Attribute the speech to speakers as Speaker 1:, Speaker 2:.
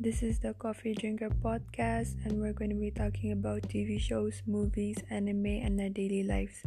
Speaker 1: This is the Coffee Drinker podcast, and we're going to be talking about TV shows, movies, anime, and their daily lives.